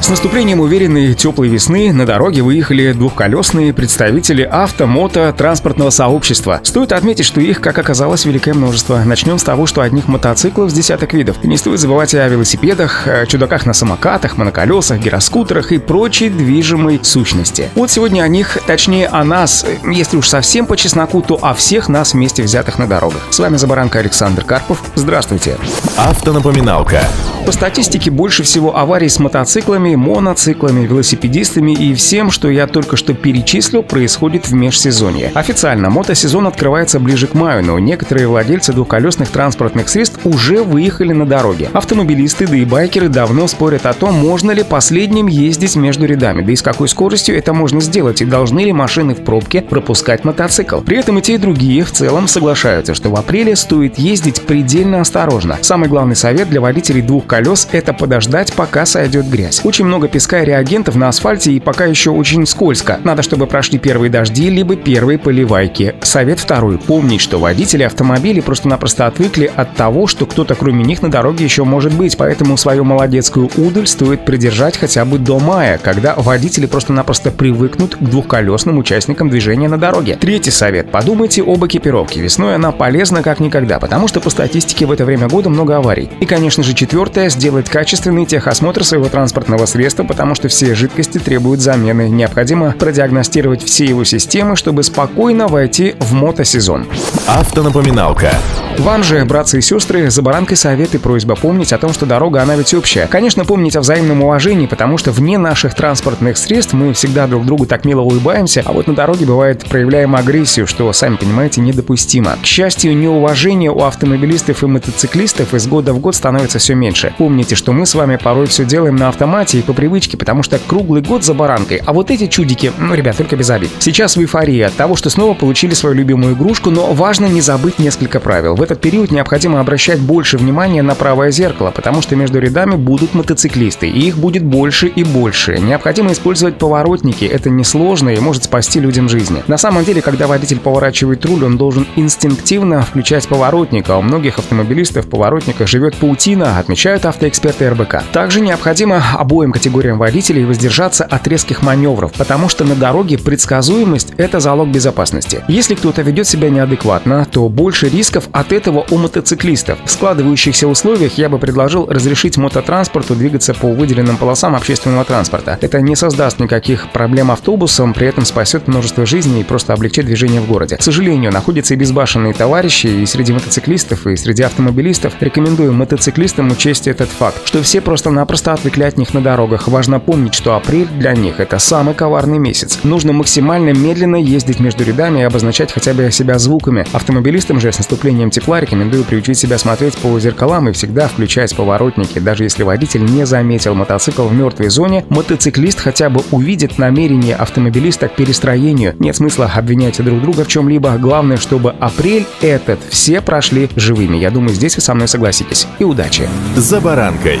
С наступлением уверенной теплой весны на дороге выехали двухколесные представители авто, мото, транспортного сообщества. Стоит отметить, что их, как оказалось, великое множество. Начнем с того, что одних мотоциклов с десяток видов. И не стоит забывать о велосипедах, чудаках на самокатах, моноколесах, гироскутерах и прочей движимой сущности. Вот сегодня о них, точнее о нас, если уж совсем по чесноку, то о всех нас вместе взятых на дорогах. С вами Забаранка Александр Карпов. Здравствуйте. Автонапоминалка. По статистике больше всего аварий с мотоциклами, моноциклами, велосипедистами и всем, что я только что перечислил, происходит в межсезонье. Официально мотосезон открывается ближе к маю, но некоторые владельцы двухколесных транспортных средств уже выехали на дороге. Автомобилисты, да и байкеры давно спорят о том, можно ли последним ездить между рядами, да и с какой скоростью это можно сделать, и должны ли машины в пробке пропускать мотоцикл. При этом и те, и другие в целом соглашаются, что в апреле стоит ездить предельно осторожно. Самый главный совет для водителей двух колес – это подождать, пока сойдет грязь. Очень много песка и реагентов на асфальте и пока еще очень скользко. Надо, чтобы прошли первые дожди, либо первые поливайки. Совет второй. Помнить, что водители автомобилей просто-напросто отвыкли от того, что кто-то кроме них на дороге еще может быть, поэтому свою молодецкую удаль стоит придержать хотя бы до мая, когда водители просто-напросто привыкнут к двухколесным участникам движения на дороге. Третий совет. Подумайте об экипировке. Весной она полезна как никогда, потому что по статистике в это время года много аварий. И, конечно же, четвертое Четвертое – сделать качественный техосмотр своего транспортного средства, потому что все жидкости требуют замены. Необходимо продиагностировать все его системы, чтобы спокойно войти в мотосезон. Автонапоминалка. Вам же, братцы и сестры, за баранкой совет и просьба помнить о том, что дорога, она ведь общая. Конечно, помнить о взаимном уважении, потому что вне наших транспортных средств мы всегда друг другу так мило улыбаемся, а вот на дороге бывает проявляем агрессию, что, сами понимаете, недопустимо. К счастью, неуважение у автомобилистов и мотоциклистов из года в год становится все меньше. Помните, что мы с вами порой все делаем на автомате и по привычке, потому что круглый год за баранкой. А вот эти чудики, ну, ребят, только без обид. Сейчас в эйфории от того, что снова получили свою любимую игрушку, но важно не забыть несколько правил. В этот период необходимо обращать больше внимания на правое зеркало, потому что между рядами будут мотоциклисты, и их будет больше и больше. Необходимо использовать поворотники, это несложно и может спасти людям жизни. На самом деле, когда водитель поворачивает руль, он должен инстинктивно включать поворотник, а у многих автомобилистов в поворотниках живет паутина, отмечают автоэксперты РБК. Также необходимо обоим категориям водителей воздержаться от резких маневров, потому что на дороге предсказуемость – это залог безопасности. Если кто-то ведет себя неадекватно, то больше рисков от этого у мотоциклистов. В складывающихся условиях я бы предложил разрешить мототранспорту двигаться по выделенным полосам общественного транспорта. Это не создаст никаких проблем автобусам, при этом спасет множество жизней и просто облегчит движение в городе. К сожалению, находятся и безбашенные товарищи, и среди мотоциклистов, и среди автомобилистов. Рекомендую мотоциклистам учесть этот факт, что все просто-напросто отвыкли от них на дорогах. Важно помнить, что апрель для них это самый коварный месяц. Нужно максимально медленно ездить между рядами и обозначать хотя бы себя звуками. Автомобилистам же с наступлением тепла рекомендую приучить себя смотреть по зеркалам и всегда включать поворотники. Даже если водитель не заметил мотоцикл в мертвой зоне, мотоциклист хотя бы увидит намерение автомобилиста к перестроению. Нет смысла обвинять друг друга в чем-либо. Главное, чтобы апрель этот все прошли живыми. Я думаю, здесь вы со мной согласитесь. И удачи! За баранкой.